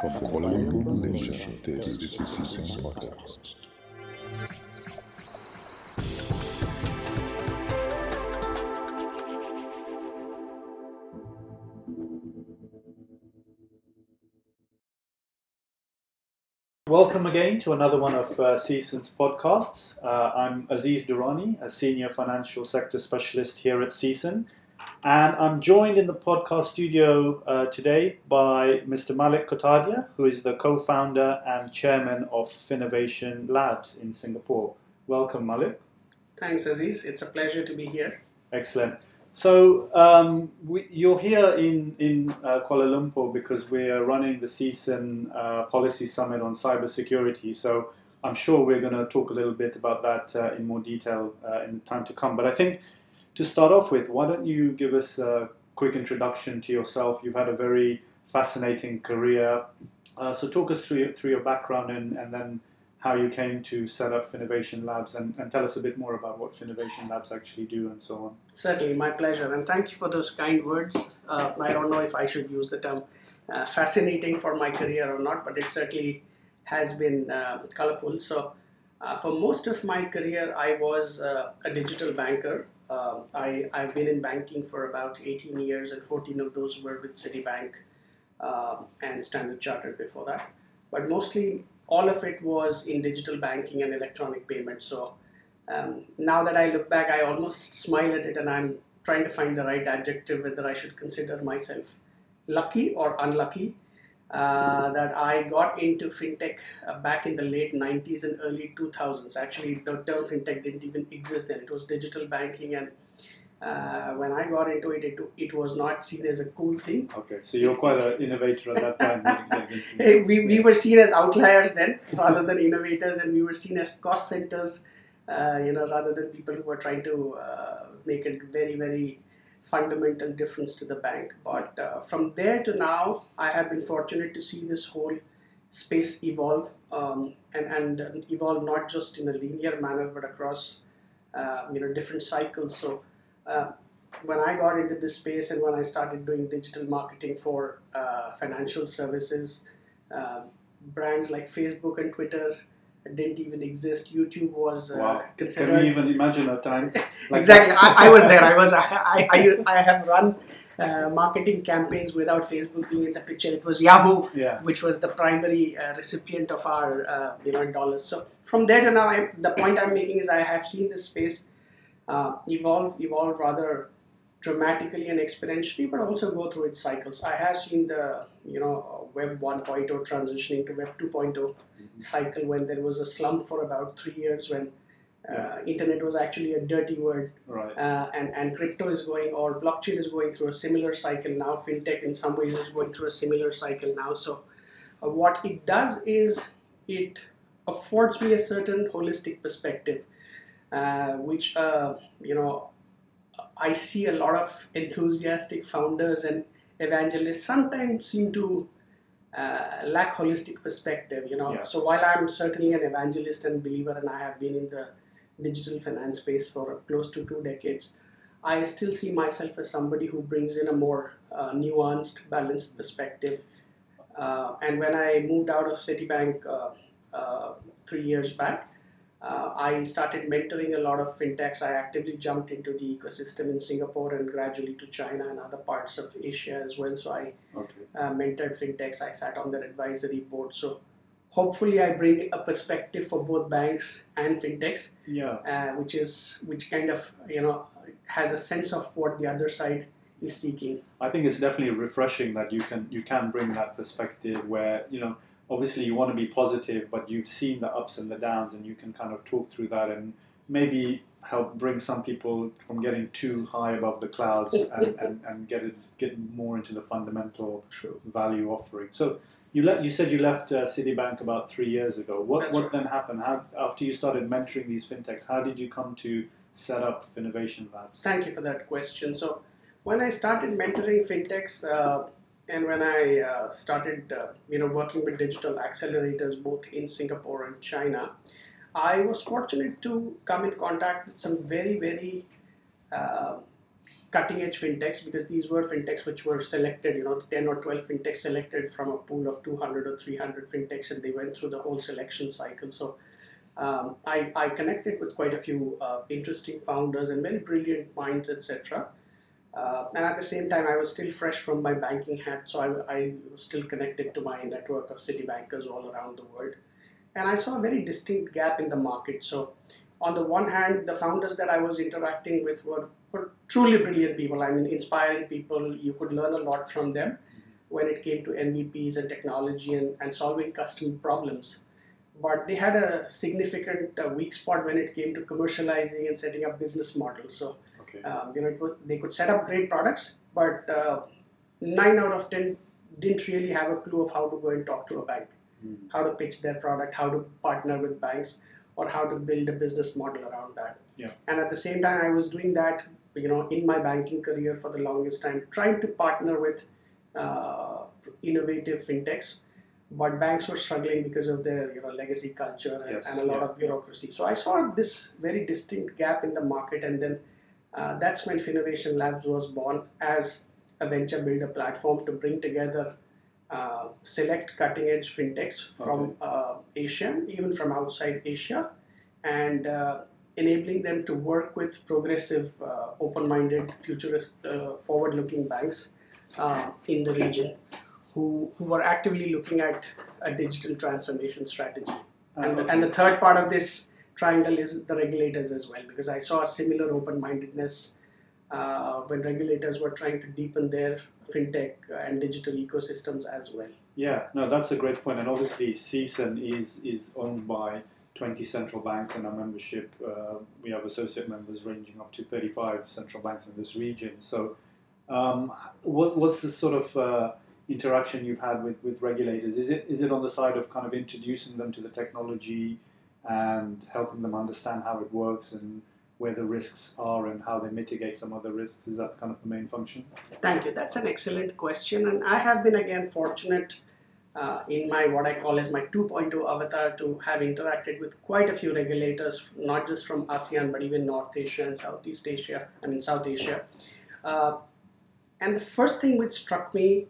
From Kuala Lumpur, Malaysia, this is the SEACEN Podcast. Welcome again to another one of uh, SEACEN's podcasts. Uh, I'm Aziz Durrani, a senior financial sector specialist here at Season, and I'm joined in the podcast studio uh, today by Mr. Malik Kotadia, who is the co-founder and chairman of Finovation Labs in Singapore. Welcome, Malik. Thanks, Aziz. It's a pleasure to be here. Excellent. So um, we, you're here in in uh, Kuala Lumpur because we're running the SEACEN uh, policy summit on cybersecurity. So I'm sure we're going to talk a little bit about that uh, in more detail uh, in the time to come. But I think to start off with, why don't you give us a quick introduction to yourself? You've had a very fascinating career. Uh, so talk us through your, through your background and, and then how you came to set up Finovation Labs and, and tell us a bit more about what Finovation Labs actually do and so on. Certainly, my pleasure. And thank you for those kind words. Uh, I don't know if I should use the term uh, fascinating for my career or not, but it certainly has been uh, colorful. So, uh, for most of my career, I was uh, a digital banker. Um, I, I've been in banking for about 18 years, and 14 of those were with Citibank um, and Standard Chartered before that. But mostly all of it was in digital banking and electronic payments. So um, now that I look back, I almost smile at it and I'm trying to find the right adjective whether I should consider myself lucky or unlucky. Uh, that I got into fintech uh, back in the late 90s and early 2000s. Actually, the term fintech didn't even exist then. It was digital banking, and uh, when I got into it, it, it was not seen as a cool thing. Okay, so you're quite an innovator at that time. Hey, we, we were seen as outliers then rather than innovators, and we were seen as cost centers, uh, you know, rather than people who were trying to uh, make it very, very fundamental difference to the bank. But uh, from there to now, I have been fortunate to see this whole space evolve um, and, and evolve not just in a linear manner, but across, uh, you know, different cycles. So uh, when I got into this space and when I started doing digital marketing for uh, financial services, uh, brands like Facebook and Twitter didn't even exist. YouTube was uh, Wow. considered. Can we even imagine a time? like exactly? I, I was there. I was. I, I, I, I have run uh, marketing campaigns without Facebook being in the picture. It was Yahoo, Yeah. which was the primary uh, recipient of our uh, you dollars. So from there to now, I, the point I'm making is I have seen this space uh, evolve, evolve rather dramatically and exponentially, but also go through its cycles. I have seen the you know Web 1.0 transitioning to Web 2.0 cycle when there was a slump for about three years when uh, internet was actually a dirty word. Right. uh, and, and crypto is going or blockchain is going through a similar cycle now. Fintech in some ways is going through a similar cycle now. So uh, what it does is it affords me a certain holistic perspective uh, which uh, you know i see a lot of enthusiastic founders and evangelists sometimes seem to uh, lack holistic perspective you know Yeah. so while i'm certainly an evangelist and believer and i have been in the digital finance space for close to two decades, I still see myself as somebody who brings in a more uh, nuanced, balanced perspective. Uh, and when I moved out of Citibank uh, uh, three years back, uh, I started mentoring a lot of fintechs. I actively jumped into the ecosystem in Singapore and gradually to China and other parts of Asia as well. So I Okay. uh, mentored fintechs. I sat on their advisory board. So hopefully, I bring a perspective for both banks and fintechs Yeah. uh, which is which kind of you know has a sense of what the other side is seeking. I think it's definitely refreshing that you can you can bring that perspective where you know obviously you want to be positive, but you've seen the ups and the downs, and you can kind of talk through that and maybe help bring some people from getting too high above the clouds and, and, and get it get more into the fundamental True. value offering. So you le- you said you left uh, Citibank about three years ago. What That's what right. then happened? How after you started mentoring these fintechs, how did you come to set up Finovation Labs? Thank you for that question. So when I started mentoring fintechs. Uh, and when I uh, started, uh, you know, working with digital accelerators both in Singapore and China, I was fortunate to come in contact with some very, very uh, cutting edge fintechs because these were fintechs which were selected, you know, 10 or 12 fintechs selected from a pool of 200 or 300 fintechs, and they went through the whole selection cycle. So um, I, I connected with quite a few uh, interesting founders and very brilliant minds, etc. Uh, and at the same time, I was still fresh from my banking hat, so I, I was still connected to my network of Citi bankers all around the world. And I saw a very distinct gap in the market. So, on the one hand, the founders that I was interacting with were, were truly brilliant people. I mean, inspiring people. You could learn a lot from them when it came to MVPs and technology and, and solving customer problems. But they had a significant uh, weak spot when it came to commercializing and setting up business models. So, Okay. um, you know, it was, they could set up great products, but uh, nine out of ten didn't really have a clue of how to go and talk to a bank, Mm. how to pitch their product, how to partner with banks, or how to build a business model around that. Yeah. And at the same time, I was doing that, you know, in my banking career for the longest time, trying to partner with uh, innovative fintechs. But banks were struggling because of their you know legacy culture and, Yes, and a lot yeah. of bureaucracy. So I saw this very distinct gap in the market, and then uh, that's when Finovation Labs was born as a venture builder platform to bring together uh, select cutting edge fintechs from uh, Asia, even from outside Asia, and uh, enabling them to work with progressive, uh, open minded, futurist, uh, forward looking banks uh, in the region who, who were actively looking at a digital transformation strategy. And, the, okay. and the third part of this triangle is the regulators as well, because I saw a similar open mindedness uh, when regulators were trying to deepen their fintech and digital ecosystems as well. Yeah, no, that's a great point. And obviously, SEACEN is is owned by 20 central banks, and our membership, uh, we have associate members ranging up to 35 central banks in this region. So, um, what, what's the sort of uh, interaction you've had with, with regulators? Is it is it on the side of kind of introducing them to the technology and helping them understand how it works and where the risks are and how they mitigate some of the risks? Is that kind of the main function? Thank you. That's an excellent question, and I have been again fortunate uh, in my what I call as my 2.0 avatar to have interacted with quite a few regulators, not just from ASEAN but even North Asia and Southeast Asia. I mean South Asia. Uh, and the first thing which struck me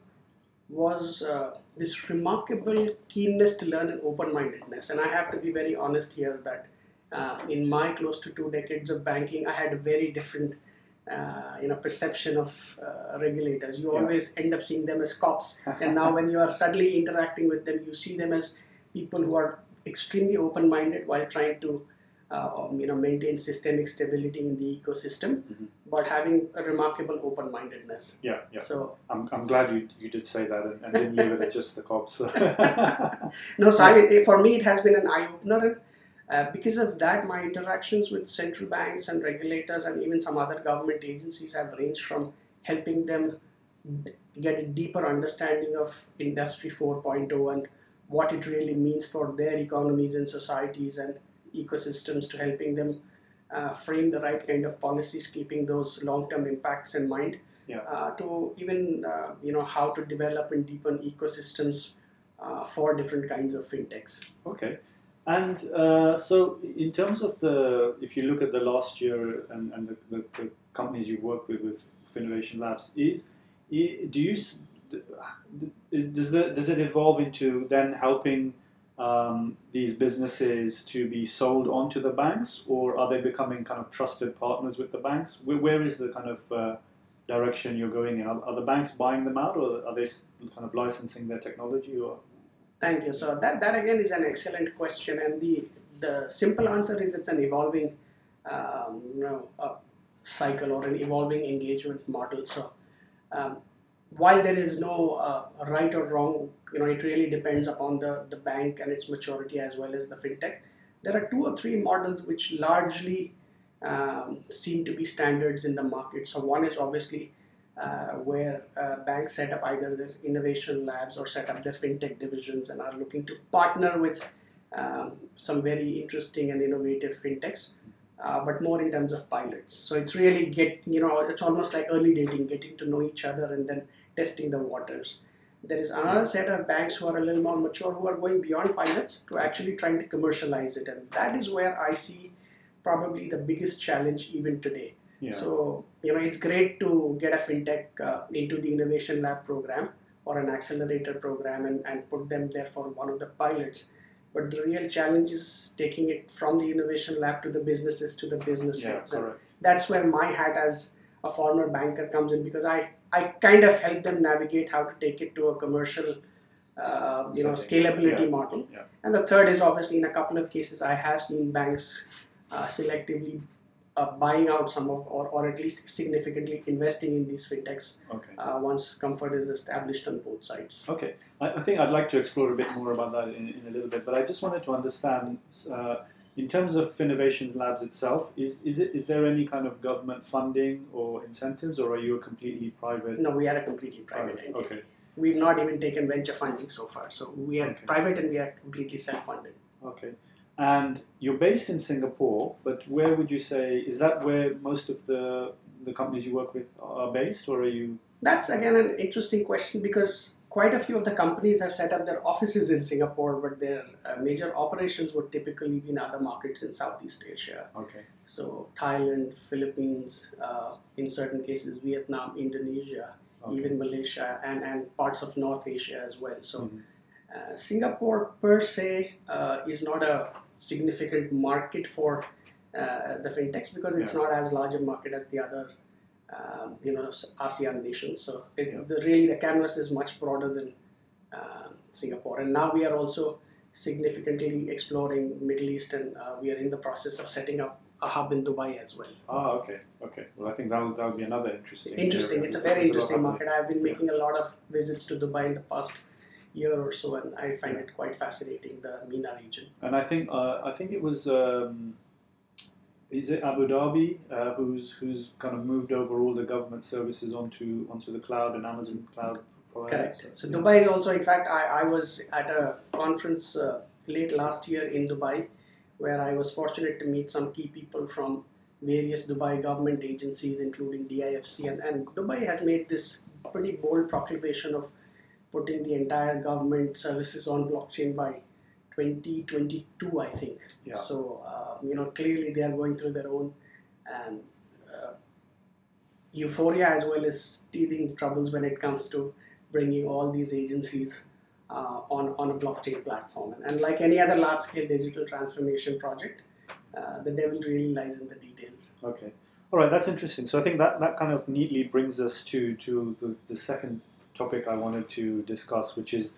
was uh, this remarkable keenness to learn and open-mindedness. And I have to be very honest here that uh, in my close to two decades of banking, I had a very different, uh, you know, perception of uh, regulators. You Yeah. always end up seeing them as cops, and now when you are suddenly interacting with them, you see them as people who are extremely open-minded while trying to, uh, um, you know, maintain systemic stability in the ecosystem, Mhm. But having a remarkable open-mindedness. Yeah, yeah. So I'm, I'm glad you, you did say that and, and didn't leave it at just the cops. No, so I mean, for me, it has been an eye opener. And uh, because of that, my interactions with central banks and regulators and even some other government agencies have ranged from helping them get a deeper understanding of Industry 4.0 and what it really means for their economies and societies and ecosystems to helping them uh, frame the right kind of policies, keeping those long-term impacts in mind. Yeah. Uh, to even uh, you know how to develop and deepen ecosystems uh, for different kinds of fintechs. okay. And uh, so, in terms of the, if you look at the last year and, and the, the, the companies you've worked with with Finovation Labs, is do you s- d- is- does the does it evolve into then helping um, these businesses to be sold onto the banks, or are they becoming kind of trusted partners with the banks? Where, where is the kind of uh, direction you're going in? Are, are the banks buying them out, or are they kind of licensing their technology? Or Thank you. So that, that again is an excellent question, and the the simple answer is it's an evolving, um, you know, cycle or an evolving engagement model. So um, while there is no uh, right or wrong, you know, it really depends upon the the bank and its maturity as well as the fintech. There are two or three models which largely um, seem to be standards in the market. So one is obviously uh, where uh, banks set up either their innovation labs or set up their fintech divisions and are looking to partner with um, some very interesting and innovative fintechs, uh, but more in terms of pilots. So it's really get you know it's almost like early dating, getting to know each other and then testing the waters. There is another set of banks who are a little more mature who are going beyond pilots to actually trying to commercialize it, and that is where I see probably the biggest challenge even today. yeah, So you know, it's great to get a fintech uh, into the innovation lab program or an accelerator program and, and put them there for one of the pilots. But the real challenge is taking it from the innovation lab to the businesses to the business Yeah, that's where my hat as a former banker comes in because I, I kind of help them navigate how to take it to a commercial uh, you know scalability Yeah. model. Yeah. And the third is obviously in a couple of cases I have seen banks uh, selectively uh, buying out some of or, or at least significantly investing in these fintechs Okay. uh, once comfort is established on both sides. Okay, I, I think I'd like to explore a bit more about that in, in a little bit, but I just wanted to understand, uh, in terms of Finovation Labs itself, is, is it is there any kind of government funding or incentives, or are you a completely private? No, we are a completely private entity. Okay, We've not even taken venture funding so far. So we are Okay. private and we are completely self-funded. okay, and you're based in Singapore, but where would you say is that where most of the the companies you work with are based, or are you? That's again an interesting question because quite a few of the companies have set up their offices in Singapore, but their uh, major operations would typically be in other markets in Southeast Asia. Okay, So Thailand, Philippines, uh, in certain cases Vietnam, Indonesia, okay. even Malaysia, and, and parts of North Asia as well. So Mhm. uh, Singapore per se uh, is not a significant market for uh, the fintechs because it's Yeah. not as large a market as the other um, you know ASEAN nations. So it, Yeah. the, really the canvas is much broader than um, Singapore. And now we are also significantly exploring Middle East, and uh, we are in the process of setting up a hub in Dubai as well. Ah, okay, okay. Well, I think that would, that would be another interesting. Interesting. area. It's a very interesting market. I've been making a lot of visits to Dubai in the past year or so, and I find it quite fascinating. The MENA region. And I think uh, I think it was um, is it Abu Dhabi uh, who's who's kind of moved over all the government services onto onto the cloud and Amazon cloud. provider. Correct. So. Dubai is also, in fact, I, I was at a conference uh, late last year in Dubai, where I was fortunate to meet some key people from various Dubai government agencies, including DIFC, and, and Dubai has made this pretty bold proclamation of putting the entire government services on blockchain by 2022, I think. Yeah. So uh, you know, clearly they are going through their own um, uh, euphoria as well as teething troubles when it comes to bringing all these agencies uh, on on a blockchain platform. And, and like any other large scale digital transformation project, uh, the devil really lies in the details. Okay. All right, that's interesting. So I think that, that kind of neatly brings us to, to the, the second topic I wanted to discuss, which is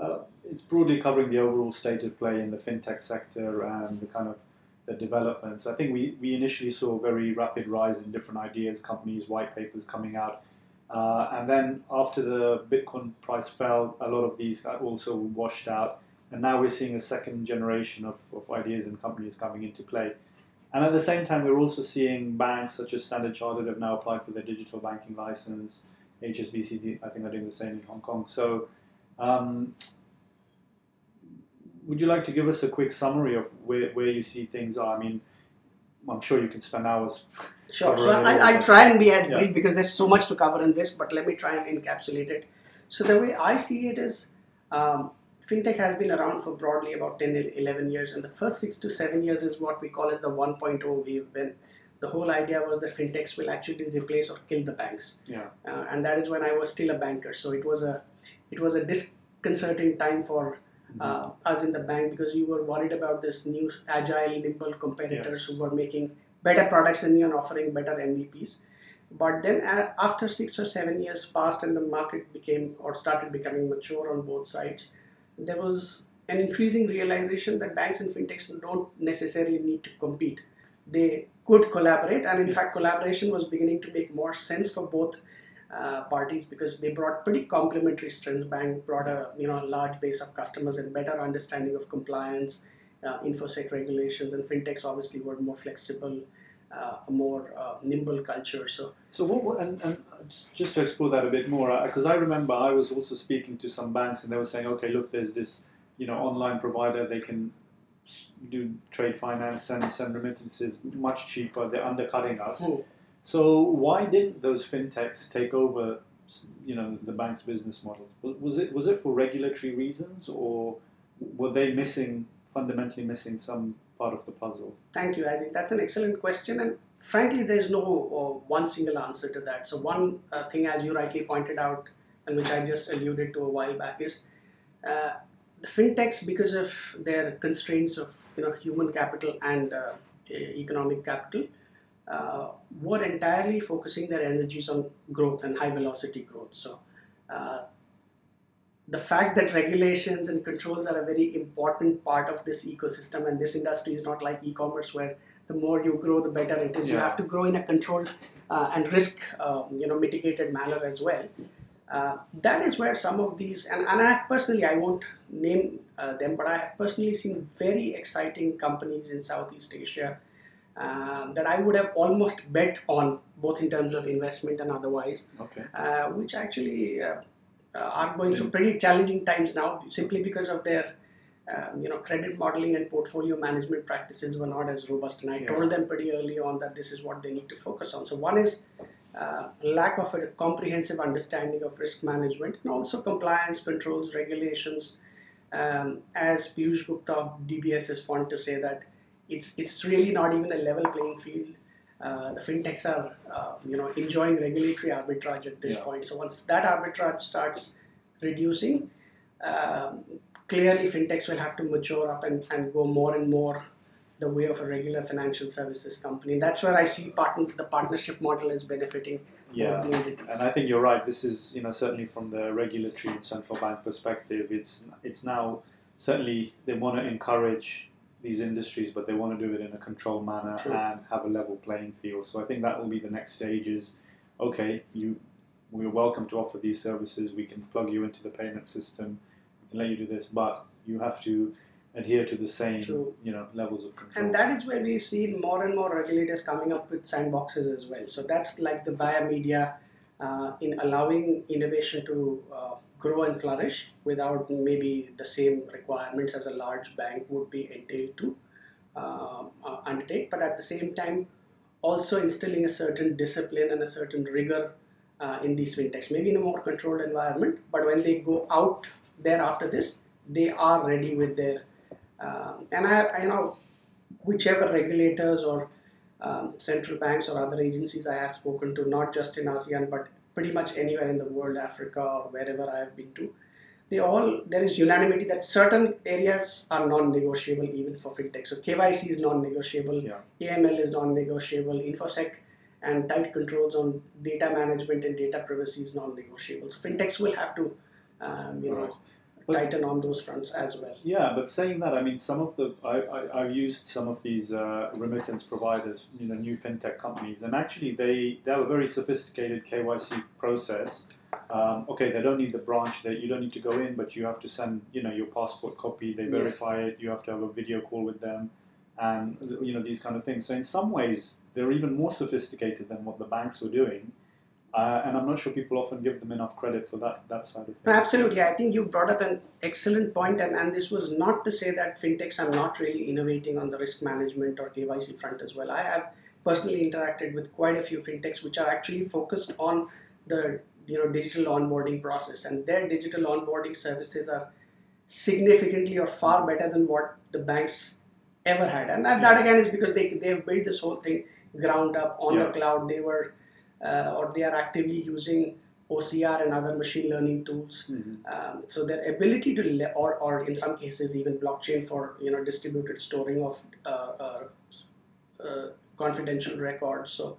uh, it's broadly covering the overall state of play in the fintech sector and the kind of the developments. I think we, we initially saw a very rapid rise in different ideas, companies, white papers coming out. Uh, and then after the Bitcoin price fell, a lot of these also washed out. And now we're seeing a second generation of, of ideas and companies coming into play. And at the same time, we're also seeing banks such as Standard Chartered have now applied for their digital banking license. HSBC, I think, are doing the same in Hong Kong. So, um, would you like to give us a quick summary of where, where you see things are? I mean, I'm sure you can spend hours. Sure. So. I'll, I'll try and be as Yeah. brief because there's so much to cover in this, but let me try and encapsulate it. So the way I see it is, um, fintech has been around for broadly about 10, 11 years, and the first six to seven years is what we call as the 1.0 wave, when the whole idea was that fintechs will actually replace or kill the banks. Yeah. uh, and that is when I was still a banker. So it was a it was a disconcerting time for uh, us in the bank because you were worried about this new agile, nimble competitors Yes. who were making better products than you and offering better MVPs. But then a after six or seven years passed and the market became or started becoming mature on both sides, there was an increasing realization that banks and fintechs don't necessarily need to compete. They could collaborate, and in fact, collaboration was beginning to make more sense for both uh, parties because they brought pretty complementary strengths. Bank brought a you know large base of customers and better understanding of compliance, uh, infosec regulations, and fintechs obviously were more flexible, uh, a more uh, nimble culture. So So what, what and, and just, just to explore that a bit more, because I remember I was also speaking to some banks and they were saying, okay, look, there's this, you know, online provider, they can do trade finance, and send remittances much cheaper, they're undercutting us. Hmm. So why didn't those fintechs take over, you know, the bank's business models? Was- it, was it for regulatory reasons or were they missing, fundamentally missing some part of the puzzle? Thank you. I think that's an excellent question. And frankly, there's no uh, one single answer to that. So one uh, thing, as you rightly pointed out, and which I just alluded to a while back, is uh, the fintechs, because of their constraints of you know human capital and uh, economic capital, uh, were entirely focusing their energies on growth and high velocity growth. So. Uh, the fact that regulations and controls are a very important part of this ecosystem, and this industry is not like e-commerce where the more you grow, the better it is. You have to grow in a controlled uh, and risk, um, you know, mitigated manner as well. Uh, that is where some of these, and, and I personally, I won't name uh, them, but I have personally seen very exciting companies in Southeast Asia uh, that I would have almost bet on, both in terms of investment and otherwise, Okay. uh, which actually uh, uh, are going through pretty challenging times now, simply because of their, um, you know, credit modeling and portfolio management practices were not as robust. And I Yeah. told them pretty early on that this is what they need to focus on. So one is uh, lack of a comprehensive understanding of risk management and also compliance controls, regulations. Um, as Piyush Gupta of DBS is fond to say that it's it's really not even a level playing field. Uh, the fintechs are, uh, you know, enjoying regulatory arbitrage at this Yeah. point. So once that arbitrage starts reducing, um, clearly fintechs will have to mature up and, and go more and more the way of a regular financial services company. That's where I see partner, the partnership model is benefiting Yeah. the entities. And I think you're right. This is, you know, certainly from the regulatory and central bank perspective, it's it's now certainly they want to encourage these industries, but they want to do it in a controlled manner True. and have a level playing field. So I think that will be the next stage. Is okay, you we're welcome to offer these services. We can plug you into the payment system. We can let you do this, but you have to adhere to the same, True. you know, levels of control. And that is where we've seen more and more regulators coming up with sandboxes as well. So that's like the via media uh, in allowing innovation to uh, grow and flourish without maybe the same requirements as a large bank would be entailed to uh, uh, undertake, but at the same time also instilling a certain discipline and a certain rigor uh, in these fintechs, maybe in a more controlled environment. But when they go out there after this, they are ready with their um, and I, I you know whichever regulators or um, central banks or other agencies I have spoken to, not just in ASEAN but pretty much anywhere in the world, Africa or wherever I have been to, they all there is unanimity that certain areas are non-negotiable even for fintech. So KYC is non-negotiable, Yeah. AML is non-negotiable, infosec and tight controls on data management and data privacy is non-negotiable. So fintechs will have to, um, you know, Right. But- tighten on those fronts as well. Yeah, but saying that, I mean, some of the I, I I've used some of these uh, remittance providers, you know, new fintech companies, and actually they they have a very sophisticated KYC process. Um, okay, they don't need the branch that you don't need to go in, but you have to send you know your passport copy. They Yes. verify it. You have to have a video call with them, and you know these kind of things. So in some ways, they're even more sophisticated than what the banks were doing. Uh, and I'm not sure people often give them enough credit for that, that side of things. No, absolutely. I think you brought up an excellent point, and, and this was not to say that fintechs are not really innovating on the risk management or KYC front as well. I have personally interacted with quite a few fintechs which are actually focused on the you know digital onboarding process, and their digital onboarding services are significantly or far better than what the banks ever had. And that, that again is because they they've built this whole thing ground up on Yeah. the cloud. They were uh, or they are actively using OCR and other machine learning tools. Mhm. Um, so their ability to, le- or, or in some cases even blockchain for you know distributed storing of uh, uh, uh, confidential records. So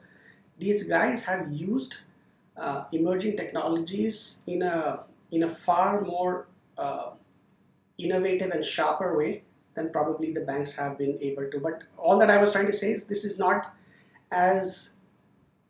these guys have used uh, emerging technologies in a in a far more uh, innovative and sharper way than probably the banks have been able to. But all that I was trying to say is this is not as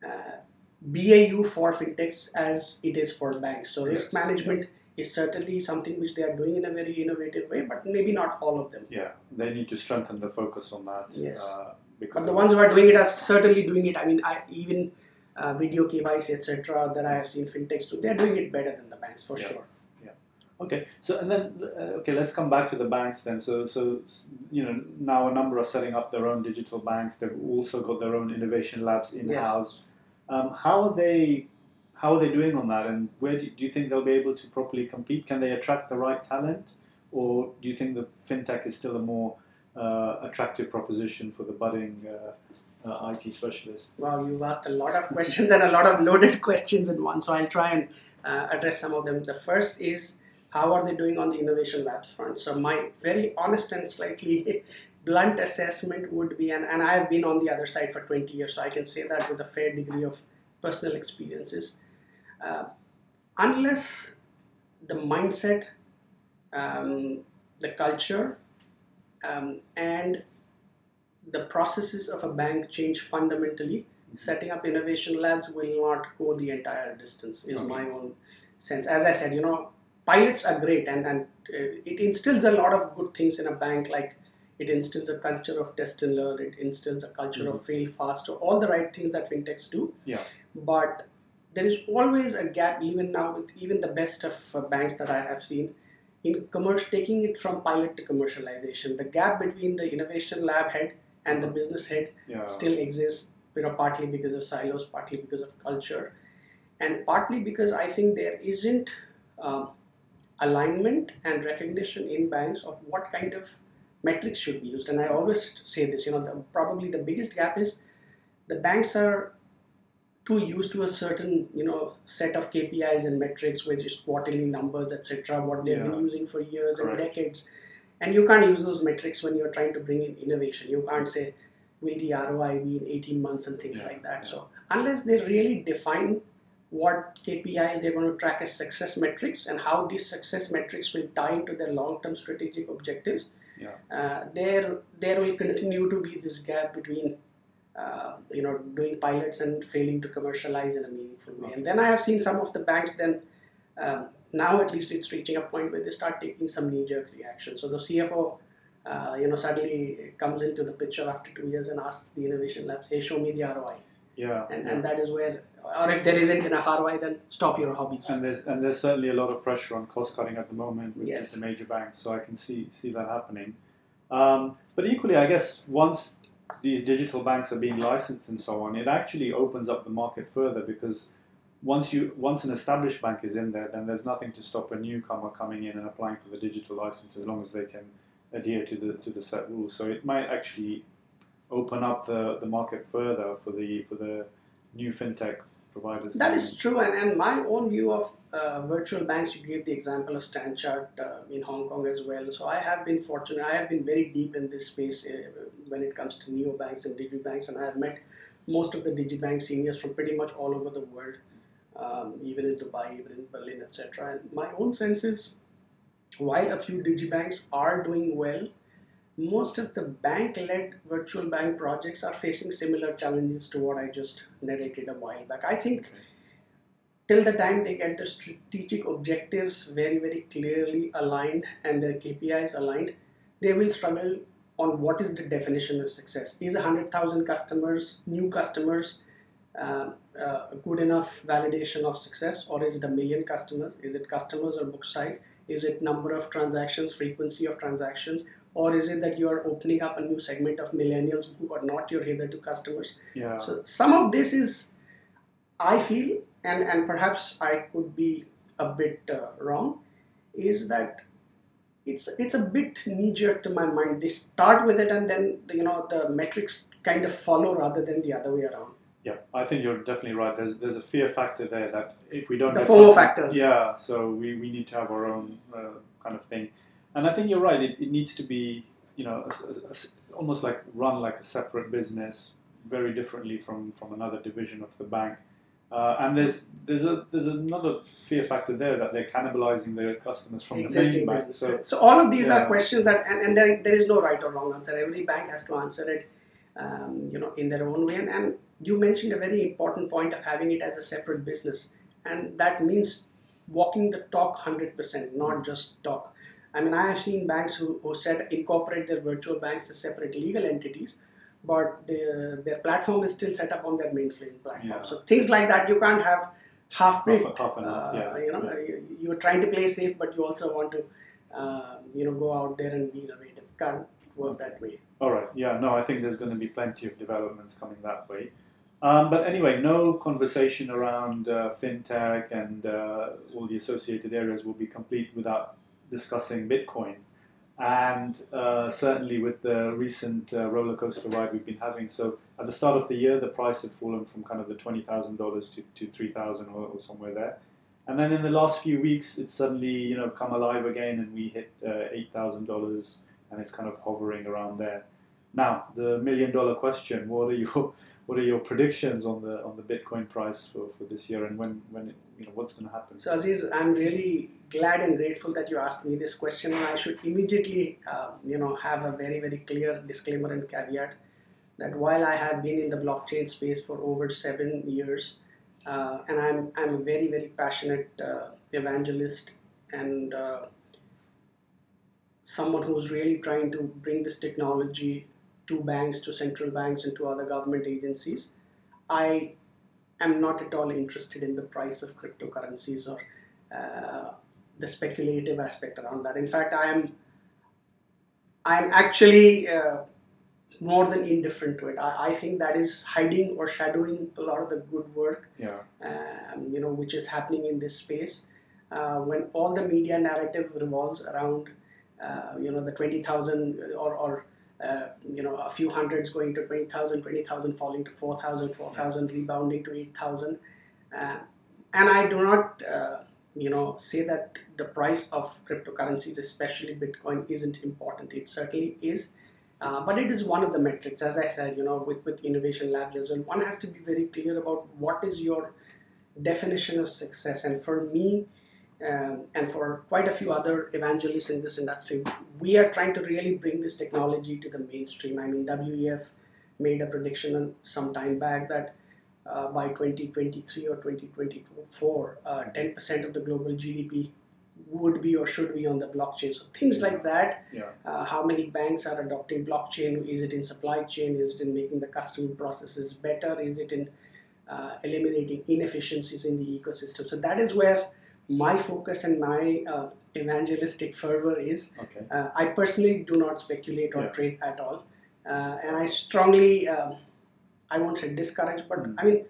uh, BAU for fintechs as it is for banks. So risk Yes. management is certainly something which they are doing in a very innovative way, but maybe not all of them. Yeah, they need to strengthen the focus on that. Yes. Uh, because But the ones who are doing it are certainly doing it. I mean, I even uh, video KYC, etc., that I have seen fintechs do, they're doing it better than the banks for Yeah. sure. Yeah. Okay, so and then uh, okay, let's come back to the banks then. So so you know now a number are setting up their own digital banks. They've also got their own innovation labs in house. Um, how are they? How are they doing on that? And where do, do you think they'll be able to properly compete? Can they attract the right talent, or do you think the fintech is still a more uh, attractive proposition for the budding uh, uh, IT specialist. Well, you've asked a lot of questions and a lot of loaded questions in one, so I'll try and uh, address some of them. The first is how are they doing on the innovation labs front? So, my very honest and slightly blunt assessment would be, and, and I have been on the other side for 20 years, so I can say that with a fair degree of personal experiences. Uh, unless the mindset, um, the culture, um, and the processes of a bank change fundamentally, setting up innovation labs will not go the entire distance, is Okay. my own sense. As I said, you know, pilots are great and, and uh, it instills a lot of good things in a bank, like it instills a culture of test and learn, it instills a culture of fail fast, so all the right things that fintechs do. Yeah. But there is always a gap, even now, with even the best of uh, banks that I have seen, in commercial taking it from pilot to commercialization. The gap between the innovation lab head and the business head Yeah. still exists, you know, partly because of silos, partly because of culture, and partly because I think there isn't um, alignment and recognition in banks of what kind of metrics should be used. And I always say this, you know, the, probably the biggest gap is the banks are too used to a certain, you know, set of KPIs and metrics, which is quarterly numbers, etc., what they've Yeah. been using for years Correct. and decades. And you can't use those metrics when you're trying to bring in innovation. You can't say, will the ROI be in 18 months and things Yeah, like that. yeah. So unless they really define what KPIs they're going to track as success metrics and how these success metrics will tie into their long-term strategic objectives, Yeah. uh, there there will continue to be this gap between uh, you know doing pilots and failing to commercialize in a meaningful way. And then I have seen some of the banks then um, now at least it's reaching a point where they start taking some knee-jerk reaction. So the CFO. Uh, you know, suddenly comes into the picture after two years and asks the innovation labs, "Hey, show me the ROI." Yeah. and, yeah. and that is where or if there isn't enough ROI then stop your hobbies And there's and there's certainly a lot of pressure on cost cutting at the moment with Yes. the major banks, so I can see see that happening. Um, but equally, I guess once these digital banks are being licensed and so on, it actually opens up the market further because once you once an established bank is in there, then there's nothing to stop a newcomer coming in and applying for the digital license as long as they can adhere to the to the set rules. So it might actually open up the, the market further for the for the new fintech providers. that is true and, and my own view of uh, virtual banks you gave the example of stanchart uh, in hong kong as well so i have been fortunate i have been very deep in this space uh, when it comes to neobanks and digibanks and i have met most of the digibank seniors from pretty much all over the world um, even in dubai even in berlin etc and my own sense is while a few digibanks are doing well most of the bank-led virtual bank projects are facing similar challenges to what I just narrated a while back. I think till the time they get the strategic objectives very, very clearly aligned and their KPIs aligned, they will struggle on what is the definition of success. Is 100,000 customers, new customers, uh, a good enough validation of success, or is it a million customers? Is it customers or book size? Is it number of transactions, frequency of transactions, or is it that you are opening up a new segment of millennials who are not your hitherto customers? Yeah. So some of this is, I feel, and and perhaps I could be a bit uh, wrong, is that it's it's a bit knee jerk to my mind. They start with it and then you know the metrics kind of follow rather than the other way around. Yeah, I think you're definitely right. There's there's a fear factor there that if we don't The FOMO factor. yeah, so we, we need to have our own uh, kind of thing, and I think you're right. It, it needs to be you know a a s- almost like run like a separate business, very differently from from another division of the bank. Uh, and there's there's a there's another fear factor there that they're cannibalizing their customers from the existing main bank. So So, all of these Yeah. are questions that, and, and there, there is no right or wrong answer. Every bank has to answer it, um, you know, in their own way. And, and you mentioned a very important point of having it as a separate business, and that means walking the talk hundred percent, not just talk. I mean, I have seen banks who, who said incorporate their virtual banks as separate legal entities, but their, their platform is still set up on their mainframe platform. Yeah. So things like that you can't have half baked. half half, Uh, yeah. you know, yeah. you, you're trying to play safe, but you also want to, uh, you know, go out there and be innovative. Can't work that way. All right. Yeah. No, I think there's going to be plenty of developments coming that way. Um, but anyway, no conversation around uh, fintech and uh, all the associated areas will be complete without discussing Bitcoin. and uh, certainly with the recent uh, roller coaster ride we've been having. So at the start of the year, the price had fallen from kind of the twenty thousand dollars to to three thousand or, or somewhere there. And then in the last few weeks, it's suddenly you know come alive again, and we hit uh, eight thousand dollars, and it's kind of hovering around there. Now, the million dollar question: What are your what are your predictions on the on the Bitcoin price for, for this year, and when when it, you know what's going to happen? So Aziz, I'm really glad and grateful that you asked me this question, I should immediately uh, you know have a very very clear disclaimer and caveat that while I have been in the blockchain space for over seven years, uh, and I'm I'm a very very passionate uh, evangelist and uh, someone who's really trying to bring this technology to banks, to central banks, and to other government agencies. I am not at all interested in the price of cryptocurrencies or uh, the speculative aspect around that. In fact, I am I am actually uh, more than indifferent to it. I, I, think that is hiding or shadowing a lot of the good work, yeah. um, you know, which is happening in this space. Uh, when all the media narrative revolves around, uh, you know, the twenty thousand or, or uh, you know, a few hundreds going to 20,000, 20,000 falling to 4,000, 4,000 rebounding to 8,000. Uh, and I do not, uh, you know, say that the price of cryptocurrencies, especially Bitcoin, isn't important. It certainly is. Uh, but it is one of the metrics, as I said, you know, with, with innovation labs as well. One has to be very clear about what is your definition of success. And for me, um, and for quite a few other evangelists in this industry, we are trying to really bring this technology to the mainstream. I mean, WEF made a prediction some time back that uh, by 2023 or 2024, uh, 10% of the global GDP would be or should be on the blockchain. So things like that. Yeah. Uh, how many banks are adopting blockchain? Is it in supply chain? Is it in making the customer processes better? Is it in uh, eliminating inefficiencies in the ecosystem? So that is where my focus and my uh, evangelistic fervor is. Okay. Uh, I personally do not speculate or Yeah. trade at all, uh, and I strongly, um, I won't say discourage, but Mm. I mean,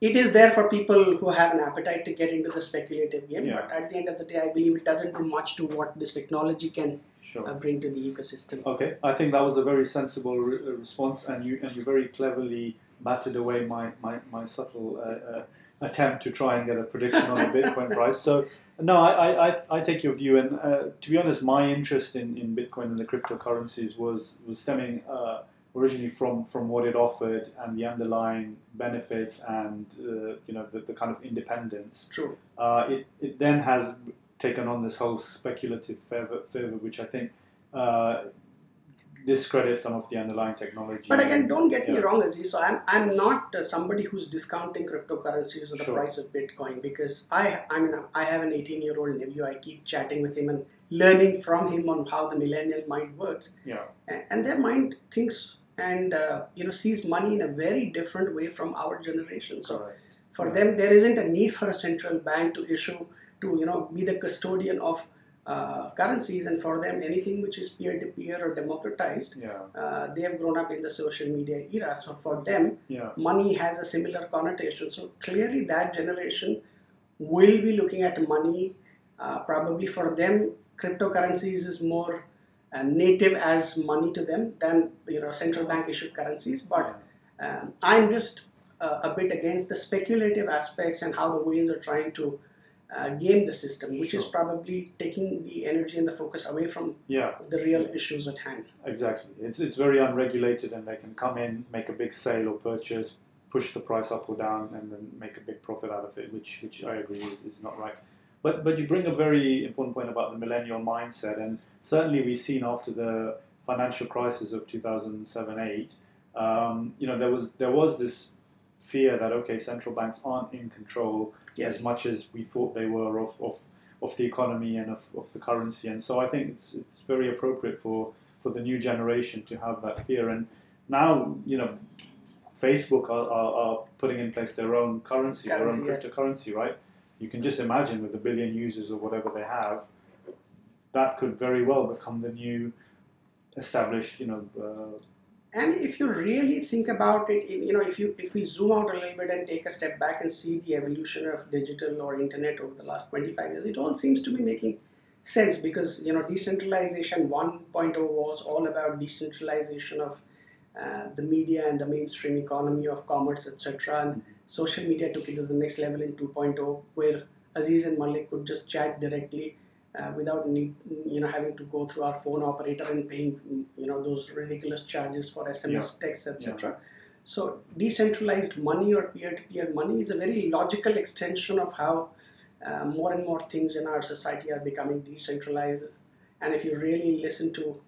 it is there for people who have an appetite to get into the speculative game. Yeah. But at the end of the day, I believe it doesn't do much to what this technology can Sure. uh, bring to the ecosystem. Okay, I think that was a very sensible re- uh, response, and you and you very cleverly batted away my my, my subtle uh, attempt to try and get a prediction on the Bitcoin price. So no, I, I, I- take your view, and uh, to be honest, my interest in, in Bitcoin and the cryptocurrencies was was stemming uh, originally from from what it offered and the underlying benefits and uh, you know the, the kind of independence True. uh, it, it then has taken on this whole speculative fervor, fervor which I think discredits some of the underlying technology. But again, don't get me Yeah. wrong, Aziz. So I'm, I'm not uh, somebody who's discounting cryptocurrencies or the Sure. price of Bitcoin because I I mean I have an 18 year old nephew. I keep chatting with him and learning from him on how the millennial mind works, Yeah, and, and their mind thinks and uh, you know sees money in a very different way from our generation. So correct. for Yeah. them, there isn't a need for a central bank to issue to you know be the custodian of uh, currencies, and for them, anything which is peer to peer or democratized Yeah, uh, they have grown up in the social media era. So for them, yeah, money has a similar connotation. So clearly, that generation will be looking at money. Uh, probably for them, cryptocurrencies is more uh, native as money to them than you know central bank issued currencies. But um, I'm just uh, a bit against the speculative aspects and how the whales are trying to uh, game the system, which is probably taking the energy and the focus away from yeah, the real issues at hand. exactly. It's it's very unregulated, and they can come in, make a big sale or purchase, push the price up or down, and then make a big profit out of it, which which I agree is, is not right. But but you bring a very important point about the millennial mindset, and certainly we've seen after the financial crisis of 2007-8, um, you know, there was there was this fear that okay, central banks aren't in control as much as we thought they were of, of, of the economy and of, of the currency. And so I think it's, it's very appropriate for, for the new generation to have that fear. And now, you know, Facebook are, are, are putting in place their own currency, their own yeah. cryptocurrency, right? You can just imagine with a billion users or whatever they have, that could very well become the new established, you know, uh, And if you really think about it, you know, if you if we zoom out a little bit and take a step back and see the evolution of digital or internet over the last 25 years, it all seems to be making sense because you know decentralization 1.0 was all about decentralization of uh, the media and the mainstream economy of commerce etc and social media took it to the next level in 2.0 where aziz and malik could just chat directly uh, without need, you know having to go through our phone operator and paying you know those ridiculous charges for sms texts etc so decentralized money or peer-to-peer money is a very logical extension of how uh, more and more things in our society are becoming decentralized. And if you really listen to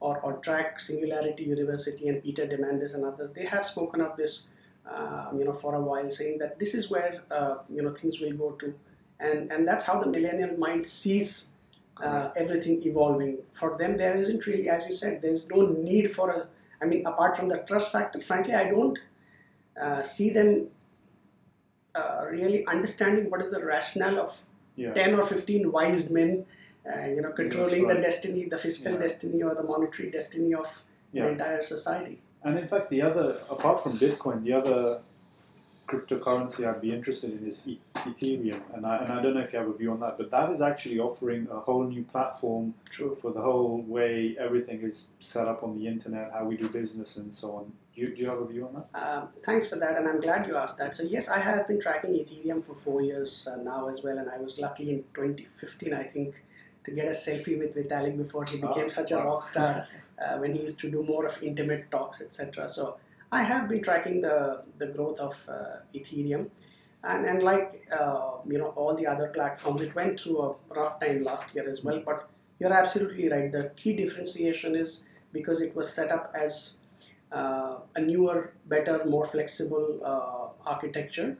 or, or track Singularity University and Peter Diamandis and others, they have spoken of this, uh, you know, for a while, saying that this is where uh, you know things will go to, and and that's how the millennial mind sees uh, everything evolving. For them, there isn't really, as you said, there is no need for a. I mean, apart from the trust factor, frankly, I don't uh, see them uh, really understanding what is the rationale of Yeah. 10 or 15 wise men uh, you know controlling the destiny the fiscal Yeah. destiny or the monetary destiny of the entire society And in fact, the other, apart from Bitcoin, the other cryptocurrency I'd be interested in is Ethereum. And I, and I don't know if you have a view on that, but that is actually offering a whole new platform true for the whole way everything is set up on the internet, how we do business, and so on. Do you, do you have a view on that? um, thanks for that and i'm glad you asked that so yes i have been tracking ethereum for four years uh, now as well and i was lucky in 2015 i think to get a selfie with vitalik before he became Ah, such a rock star uh, when he used to do more of intimate talks, etc. So I have been tracking the the growth of uh, Ethereum, and and like uh, you know all the other platforms, it went through a rough time last year as well. But you're absolutely right. The key differentiation is because it was set up as uh, a newer, better, more flexible uh, architecture,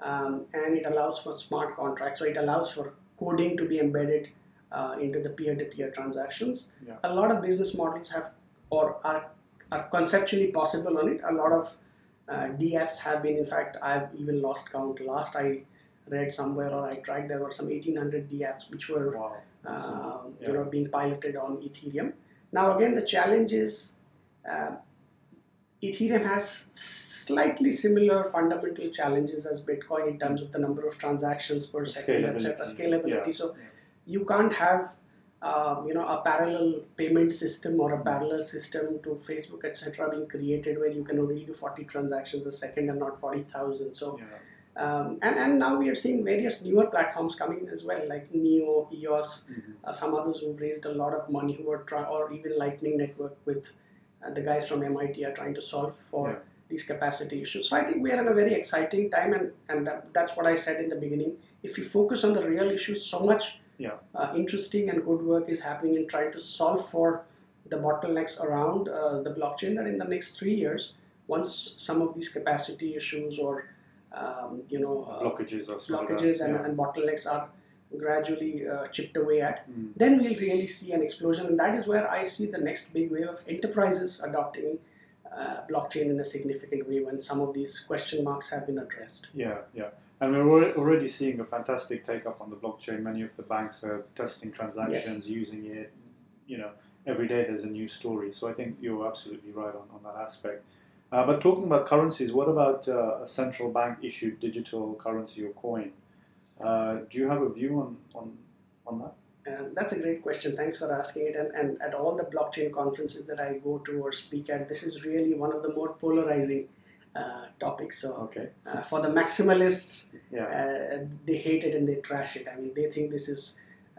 um, and it allows for smart contracts. So it allows for coding to be embedded uh, into the peer-to-peer transactions. Yeah. A lot of business models have or are are conceptually possible on it. A lot of uh, DApps have been. In fact, I've even lost count. Last I read somewhere or I tried, there were some 1,800 DApps which were Wow. Um, yeah. you know being piloted on Ethereum. Now again, the challenge is uh, Ethereum has slightly similar fundamental challenges as Bitcoin in terms of the number of transactions per second, etc. Scalability. Scalability. Yeah. So you can't have um, you know a parallel payment system or a parallel system to Facebook, etc. being created where you can only do 40 transactions a second and not 40,000. So Yeah. um, and, and now we are seeing various newer platforms coming as well, like Neo, EOS, Mhm. uh, some others who've raised a lot of money who are trying, or even Lightning Network with uh, the guys from MIT are trying to solve for Yeah. these capacity issues. So I think we are in a very exciting time, and, and that, that's what I said in the beginning. If you focus on the real issues, so much Yeah. uh, interesting and good work is happening in trying to solve for the bottlenecks around uh, the blockchain that in the next three years, once some of these capacity issues or um, you know uh, blockages or something like that. blockages and, Yeah. and bottlenecks are gradually uh, chipped away at, Mm. then we'll really see an explosion. And that is where I see the next big wave of enterprises adopting uh, blockchain in a significant way when some of these question marks have been addressed. Yeah, yeah. And we're already seeing a fantastic take up on the blockchain. Many of the banks are testing transactions, using it. You know, every day there's a new story. So I think you're absolutely right on, on that aspect. Uh, but talking about currencies, what about uh, a central bank issued digital currency or coin? Uh, do you have a view on, on, on that? And that's a great question. Thanks for asking it. And, and at all the blockchain conferences that I go to or speak at, this is really one of the more polarizing uh, topics. So Okay. uh, for the maximalists, Yeah. uh, they hate it and they trash it. I mean, they think this is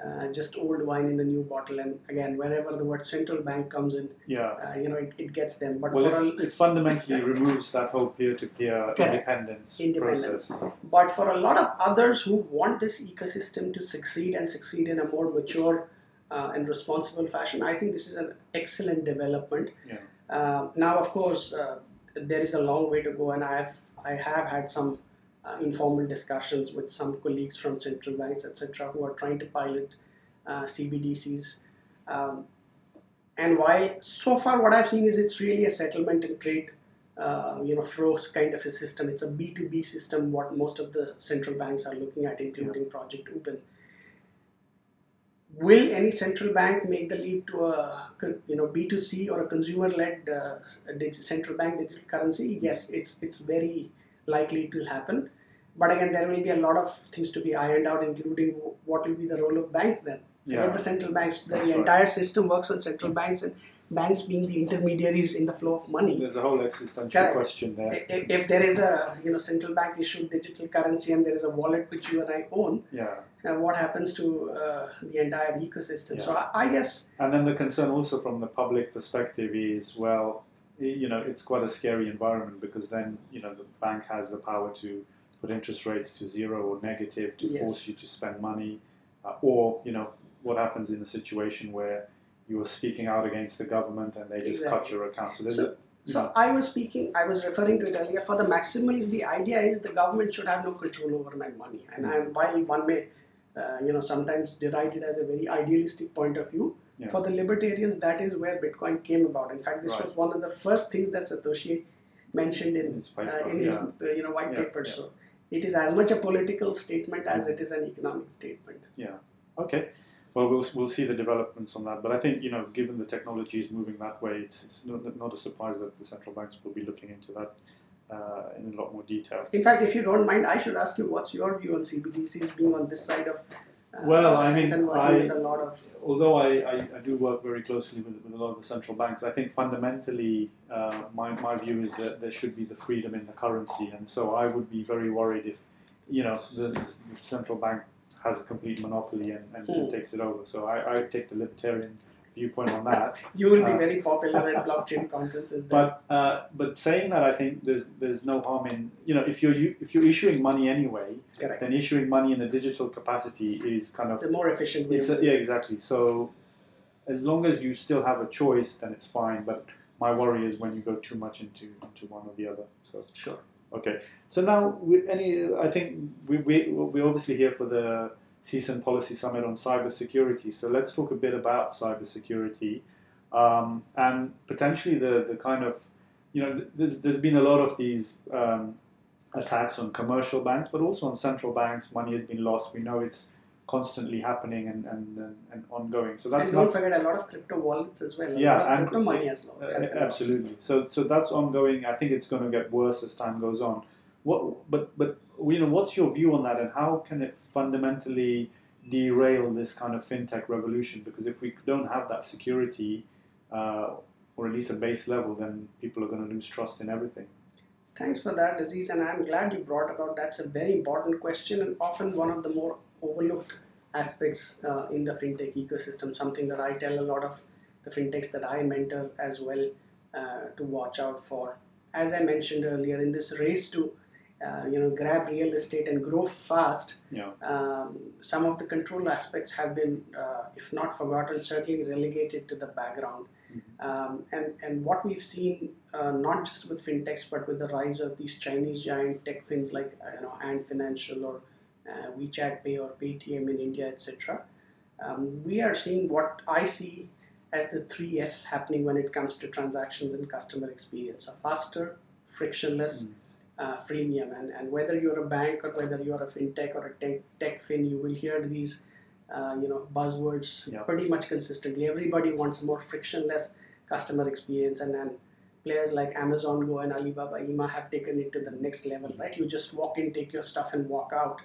uh, just old wine in a new bottle. And again, wherever the word central bank comes in, Yeah. uh, you know, it, it gets them. But Well, for it, a, it fundamentally removes that whole peer-to-peer independence, Independence. process. but for a lot of others who want this ecosystem to succeed and succeed in a more mature uh, and responsible fashion, I think this is an excellent development. Yeah. Uh, now, of course, uh, there is a long way to go, and I have I have had some uh, informal discussions with some colleagues from central banks, etc., who are trying to pilot uh, CBDCs. Um, and while so far what I've seen is it's really a settlement and trade, uh, you know, flows kind of a system. It's a B2B system. What most of the central banks are looking at, including Project Ubin. Will any central bank make the leap to a you know B2C or a consumer-led uh, dig- central bank digital currency? Yes, it's it's very likely it will happen. But again, there will be a lot of things to be ironed out, including what will be the role of banks then. Forget Yeah. the central banks. The right. entire system works on central banks and banks being the intermediaries in the flow of money. There's a whole existential Correct. question there. If, if there is a you know central bank issued digital currency and there is a wallet which you and I own, Yeah. What happens to uh, the entire ecosystem? So I, I guess And then the concern also from the public perspective is, well, you know, it's quite a scary environment because then, you know, the bank has the power to put interest rates to zero or negative to Yes. force you to spend money. Uh, or, you know, what happens in a situation where you are speaking out against the government and they just cut your account. So So- a, So I was speaking, I was referring to it earlier. For the maximalists, the idea is the government should have no control over my money. And, and while one may, uh, you know, sometimes derided as a very idealistic point of view, Yeah. for the libertarians, that is where Bitcoin came about. In fact, this Right. was one of the first things that Satoshi mentioned in His paper, uh, in his yeah. uh, you know white Yeah, paper. So it is as much a political statement as it is an economic statement. Yeah okay. Well, we'll we'll see the developments on that. But I think you know, given the technology is moving that way, it's, it's not, not a surprise that the central banks will be looking into that uh, in a lot more detail. In fact, if you don't mind, I should ask you what's your view on CBDCs being on this side of uh, Well, I mean, and working I- with a lot of Although I, I, I do work very closely with, with a lot of the central banks, I think fundamentally uh, my, my view is that there should be the freedom in the currency, and so I would be very worried if you know the, the central bank has a complete monopoly and, and, Hmm. takes it over. So I, I take the libertarian viewpoint on that. You will be Uh, very popular at blockchain conferences. Then. But uh, but saying that, I think there's there's no harm in you know if you're u- if you're issuing money anyway, Correct. then issuing money in a digital capacity is kind of The more efficient way. it's a, yeah exactly. So as long as you still have a choice, then it's fine. But my worry is when you go too much into into one or the other. So Sure. okay. So now with any, I think we we we're obviously here for the SEACEN Policy Summit on cybersecurity. So let's talk a bit about cybersecurity um, and potentially the the kind of you know th- there's there's been a lot of these. Um, attacks on commercial banks, but also on central banks. Money has been lost. We know it's constantly happening and, and, and, ongoing. So that's and don't not forget a lot of crypto wallets as well. A Yeah, and crypto money as well. uh, has been lost. absolutely. So so that's ongoing. I think it's going to get worse as time goes on. What but but you know what's your view on that and how can it fundamentally derail this kind of fintech revolution? Because if we don't have that security. Uh, or at least a base level, then people are going to lose trust in everything. Thanks for that, Aziz, and I'm glad you brought about. That's a very important question and often one of the more overlooked aspects uh, in the fintech ecosystem. Something that I tell a lot of the fintechs that I mentor as well uh, to watch out for. As I mentioned earlier, in this race to uh, you know grab real estate and grow fast, Yeah. um, some of the control aspects have been, uh, if not forgotten, certainly relegated to the background. Um, and, and what we've seen, uh, not just with fintechs, but with the rise of these Chinese giant tech fins like uh, you know Ant Financial or uh, WeChat Pay or Paytm in India, etc. Um, we are seeing what I see as the three Fs happening when it comes to transactions and customer experience: a faster, frictionless, uh, freemium. And, and whether you're a bank or whether you're a fintech or a tech, tech fin, you will hear these uh, you know buzzwords Yeah. pretty much consistently. Everybody wants more frictionless customer experience, and then players like Amazon Go and Alibaba Hema have taken it to the next level. Right, you just walk in, take your stuff, and walk out.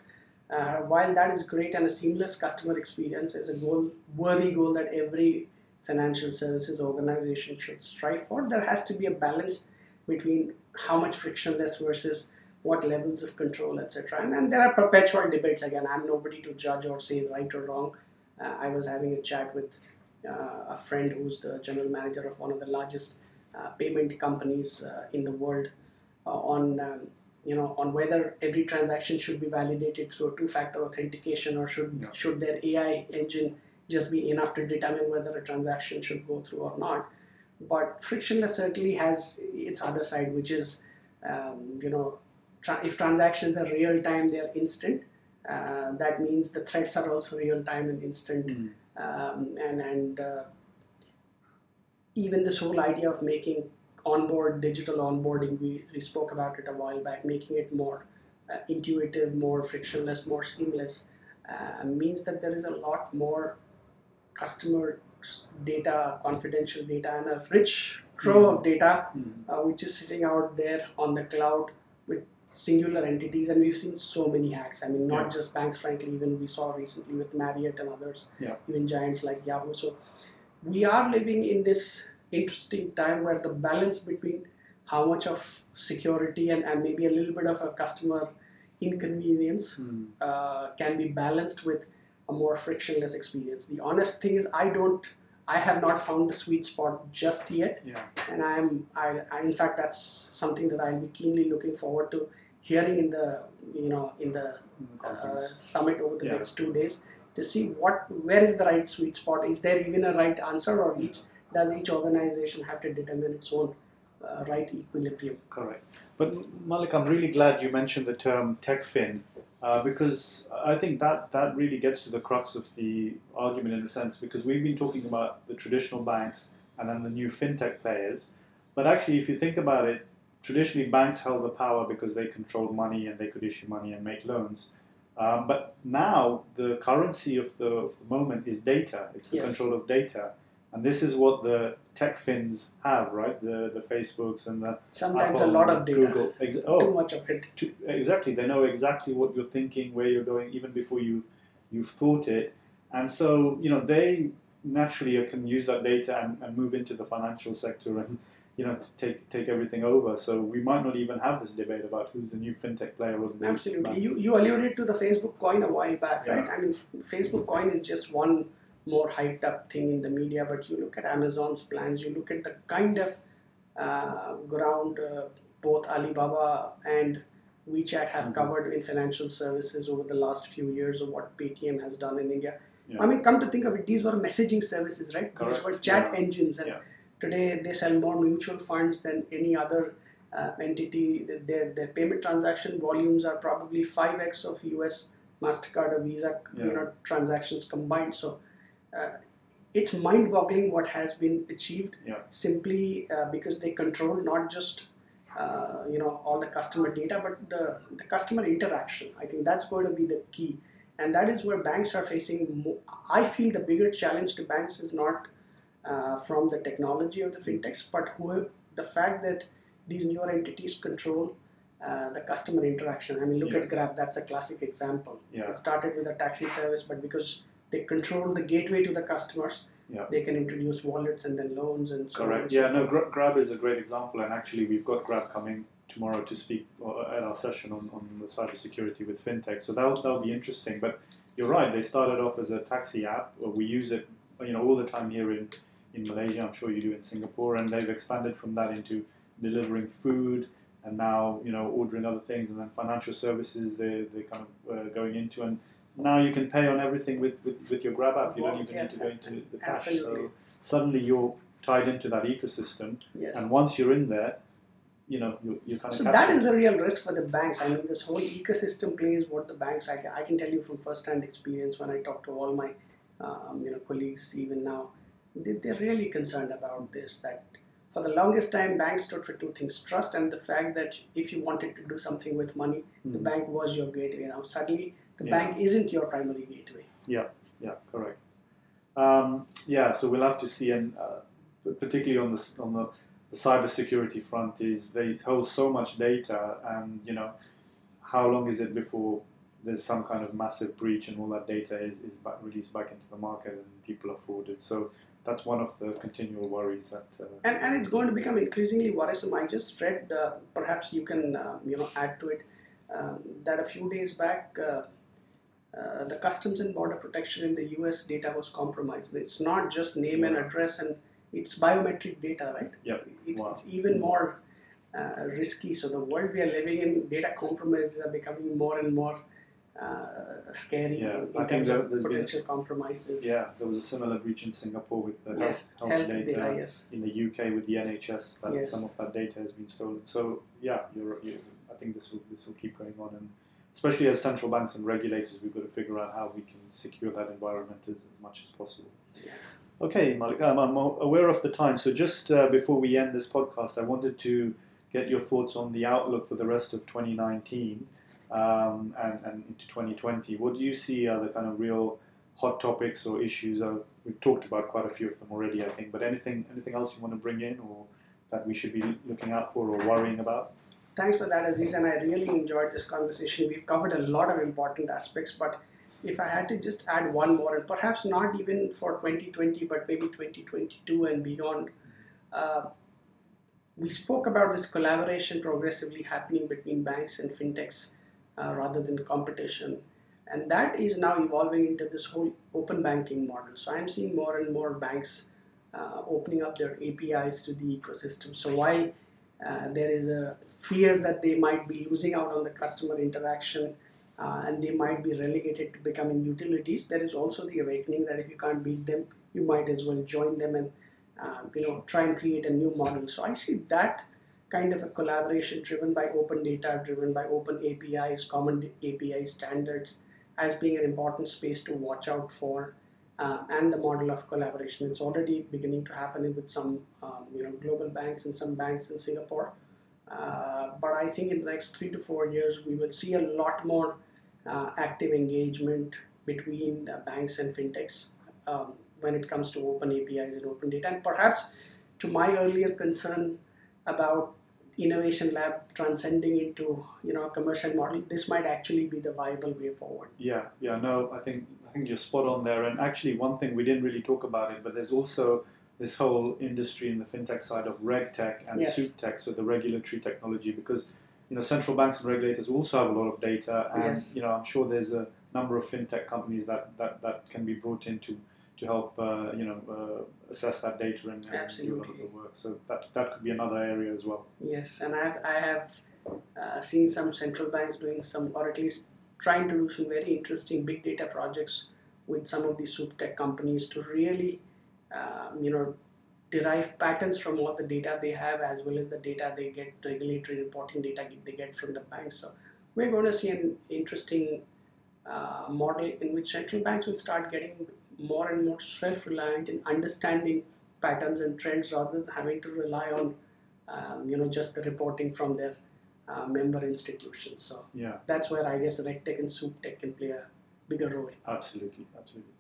Uh, while that is great and a seamless customer experience is a goal, worthy goal that every financial services organization should strive for, there has to be a balance between how much frictionless versus what levels of control, etc. And, and there are perpetual debates. Again, I'm nobody to judge or say right or wrong. Uh, I was having a chat with uh, a friend who's the general manager of one of the largest uh, payment companies uh, in the world uh, on um, you know on whether every transaction should be validated through a two-factor authentication or should should their AI engine just be enough to determine whether a transaction should go through or not. But frictionless certainly has its other side, which is um, you know tra- if transactions are real time, they are instant. Uh, that means the threats are also real time and instant. Mm. Um, and and uh, even this whole idea of making onboard digital onboarding, we, we spoke about it a while back, making it more uh, intuitive, more frictionless, more seamless, uh, means that there is a lot more customer data, confidential data, and a rich trove of data Mm. uh, which is sitting out there on the cloud, with singular entities, and we've seen so many hacks. I mean, not Yeah. just banks, frankly. Even we saw recently with Marriott and others, Yeah. even giants like Yahoo. So we are living in this interesting time where the balance between how much of security and, and maybe a little bit of a customer inconvenience Hmm. uh, can be balanced with a more frictionless experience. The honest thing is, I don't, I have not found the sweet spot just yet, Yeah. and I'm, I, I, in fact, that's something that I'll be keenly looking forward to hearing in the, you know, in the the uh, summit over the Yeah. next two days to see what, where is the right sweet spot? Is there even a right answer, or each does each organization have to determine its own uh, right equilibrium? Correct. But Malik, I'm really glad you mentioned the term TechFin uh, because I think that, that really gets to the crux of the argument in a sense because we've been talking about the traditional banks and then the new fintech players. But actually, if you think about it, traditionally banks held the power because they controlled money and they could issue money and make loans. Um, but now the currency of the, of the moment is data. It's the Yes. control of data. And this is what the tech fins have, right? The, the Facebooks and the Sometimes a lot of data, Google. Ex- too oh, much of it. to, exactly. They know exactly what you're thinking, where you're going, even before you've you've thought it. And so, you know, they naturally can use that data and, and move into the financial sector and you know to take take everything over. So we might not even have this debate about who's the new fintech player Absolutely. You, you alluded to the Facebook coin a while back, Yeah. right? I mean, Facebook coin is just one more hyped up thing in the media, but you look at Amazon's plans, you look at the kind of uh, ground uh, both Alibaba and WeChat have Mhm. covered in financial services over the last few years, or what Paytm has done in India. Yeah. I mean, come to think of it, these were messaging services, right? These were chat Yeah. engines, and Yeah. today they sell more mutual funds than any other uh, entity. Their their payment transaction volumes are probably five x of U.S. Mastercard or Visa, you know, transactions combined. So. Uh, it's mind-boggling what has been achieved Yeah. simply uh, because they control not just uh, you know all the customer data but the, the customer interaction i think that's going to be the key and that is where banks are facing mo- i feel the bigger challenge to banks is not uh, from the technology of the fintechs but who, the fact that these newer entities control uh, the customer interaction i mean look at Yes. grab that's a classic example Yeah. it started with a taxi service but because they control the gateway to the customers Yeah. they can introduce wallets and then loans and so on Correct. so Yeah, no. Gra- Grab is a great example, and actually, we've got Grab coming tomorrow to speak uh, at our session on, on the cybersecurity with fintech. So that'll, that'll be interesting. But you're right, they started off as a taxi app. We use it, you know, all the time here in, in Malaysia. I'm sure you do in Singapore, and they've expanded from that into delivering food and now, you know, ordering other things, and then financial services they they're kind of uh, going into and. Now you can pay on everything with, with, with your Grab app. You don't even Yeah, need to go into the cash. absolutely. So suddenly you're tied into that ecosystem, yes and once you're in there, you know you're, you're kind of. so that is the real risk for the banks i mean this whole ecosystem plays what the banks i, can- I can tell you from first-hand experience when i talk to all my um, you know colleagues even now they, they're really concerned about this that for the longest time banks stood for two things trust and the fact that if you wanted to do something with money the Mhm. bank was your gateway now suddenly the Yeah. bank isn't your primary gateway Yeah, yeah, correct. Um, yeah, so we'll have to see, and uh, particularly on the on the, the cybersecurity front, is they hold so much data, and you know, how long is it before there's some kind of massive breach and all that data is, is back, released back into the market and people are frauded. So that's one of the continual worries that. Uh, and, and it's going to become increasingly worrisome. I just read, uh, perhaps you can uh, you know add to it, um, that a few days back, uh, uh, the Customs and Border Protection in the U.S. data was compromised. It's not just name and address, and it's biometric data, right? Yep. It's, Wow. it's even more uh, risky. So the world we are living in, data compromises are becoming more and more uh, scary Yeah, in, in terms of there's been- potential comompromises. yeah, there was a similar breach in Singapore with the Yes, health, health data. data, yes. in the UK with the NHS that Yes. some of that data has been stolen. So yeah, you're, you I think this will this will keep going on, and especially as central banks and regulators, we've got to figure out how we can secure that environment as, as much as possible. Yeah. Okay, Malik, um, I'm aware of the time, so just uh, before we end this podcast, I wanted to get your thoughts on the outlook for the rest of 2019 um, and, and into 2020. What do you see are the kind of real hot topics or issues? Uh, we've talked about quite a few of them already, I think. But anything anything else you want to bring in, or that we should be looking out for or worrying about? thanks for that, Aziz, and I really enjoyed this conversation. We've covered a lot of important aspects, but if I had to just add one more, and perhaps not even for 2020, but maybe 2022 and beyond, uh, we spoke about this collaboration progressively happening between banks and fintechs uh, rather than competition. And that is now evolving into this whole open banking model. So I'm seeing more and more banks uh, opening up their APIs to the ecosystem. So while uh, there is a fear that they might be losing out on the customer interaction uh, and they might be relegated to becoming utilities, there is also the awakening that if you can't beat them, you might as well join them and uh, you know try and create a new model. So I see that kind of a collaboration driven by open data, driven by open APIs, common API standards, as being an important space to watch out for. Uh, and the model of collaboration. It's already beginning to happen with some, um, you know, global banks and some banks in Singapore. Uh, but I think in the next three to four years, we will see a lot more uh, active engagement between banks and fintechs um, when it comes to open APIs and open data. And perhaps to my earlier concern about innovation lab transcending into you know a commercial model, this might actually be the viable way forward. Yeah, yeah, no, I think I think you're spot on there. And actually, one thing we didn't really talk about it, but there's also this whole industry in the fintech side of regtech and Yes. tech, so the regulatory technology, because you know central banks and regulators also have a lot of data, and Yes. you know I'm sure there's a number of fintech companies that that, that can be brought in to to help uh, you know uh, assess that data and, and do a lot of the work. So that that could be another area as well. Yes, and I've, I have uh, seen some central banks doing some, or at least trying to do some very interesting big data projects with some of these suptech companies to really, um, you know, derive patterns from all the data they have as well as the data they get, regulatory reporting data they get from the banks. So we're going to see an interesting uh, model in which central banks will start getting more and more self-reliant in understanding patterns and trends rather than having to rely on um, you know just the reporting from their uh, member institutions. So Yeah. that's where I guess RegTech and SupTech can play a bigger role. Absolutely, absolutely.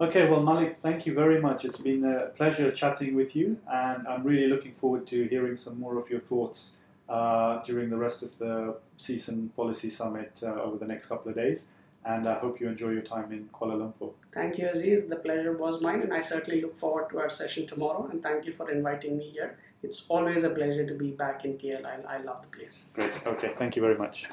Okay, well, Malik, thank you very much. It's been a pleasure chatting with you, and I'm really looking forward to hearing some more of your thoughts uh, during the rest of the SEACEN Policy Summit uh, over the next couple of days. And I hope you enjoy your time in Kuala Lumpur. Thank you, Aziz. The pleasure was mine, and I certainly look forward to our session tomorrow. And thank you for inviting me here. It's always a pleasure to be back in KL. I, I love the place. Great. Okay, thank you very much.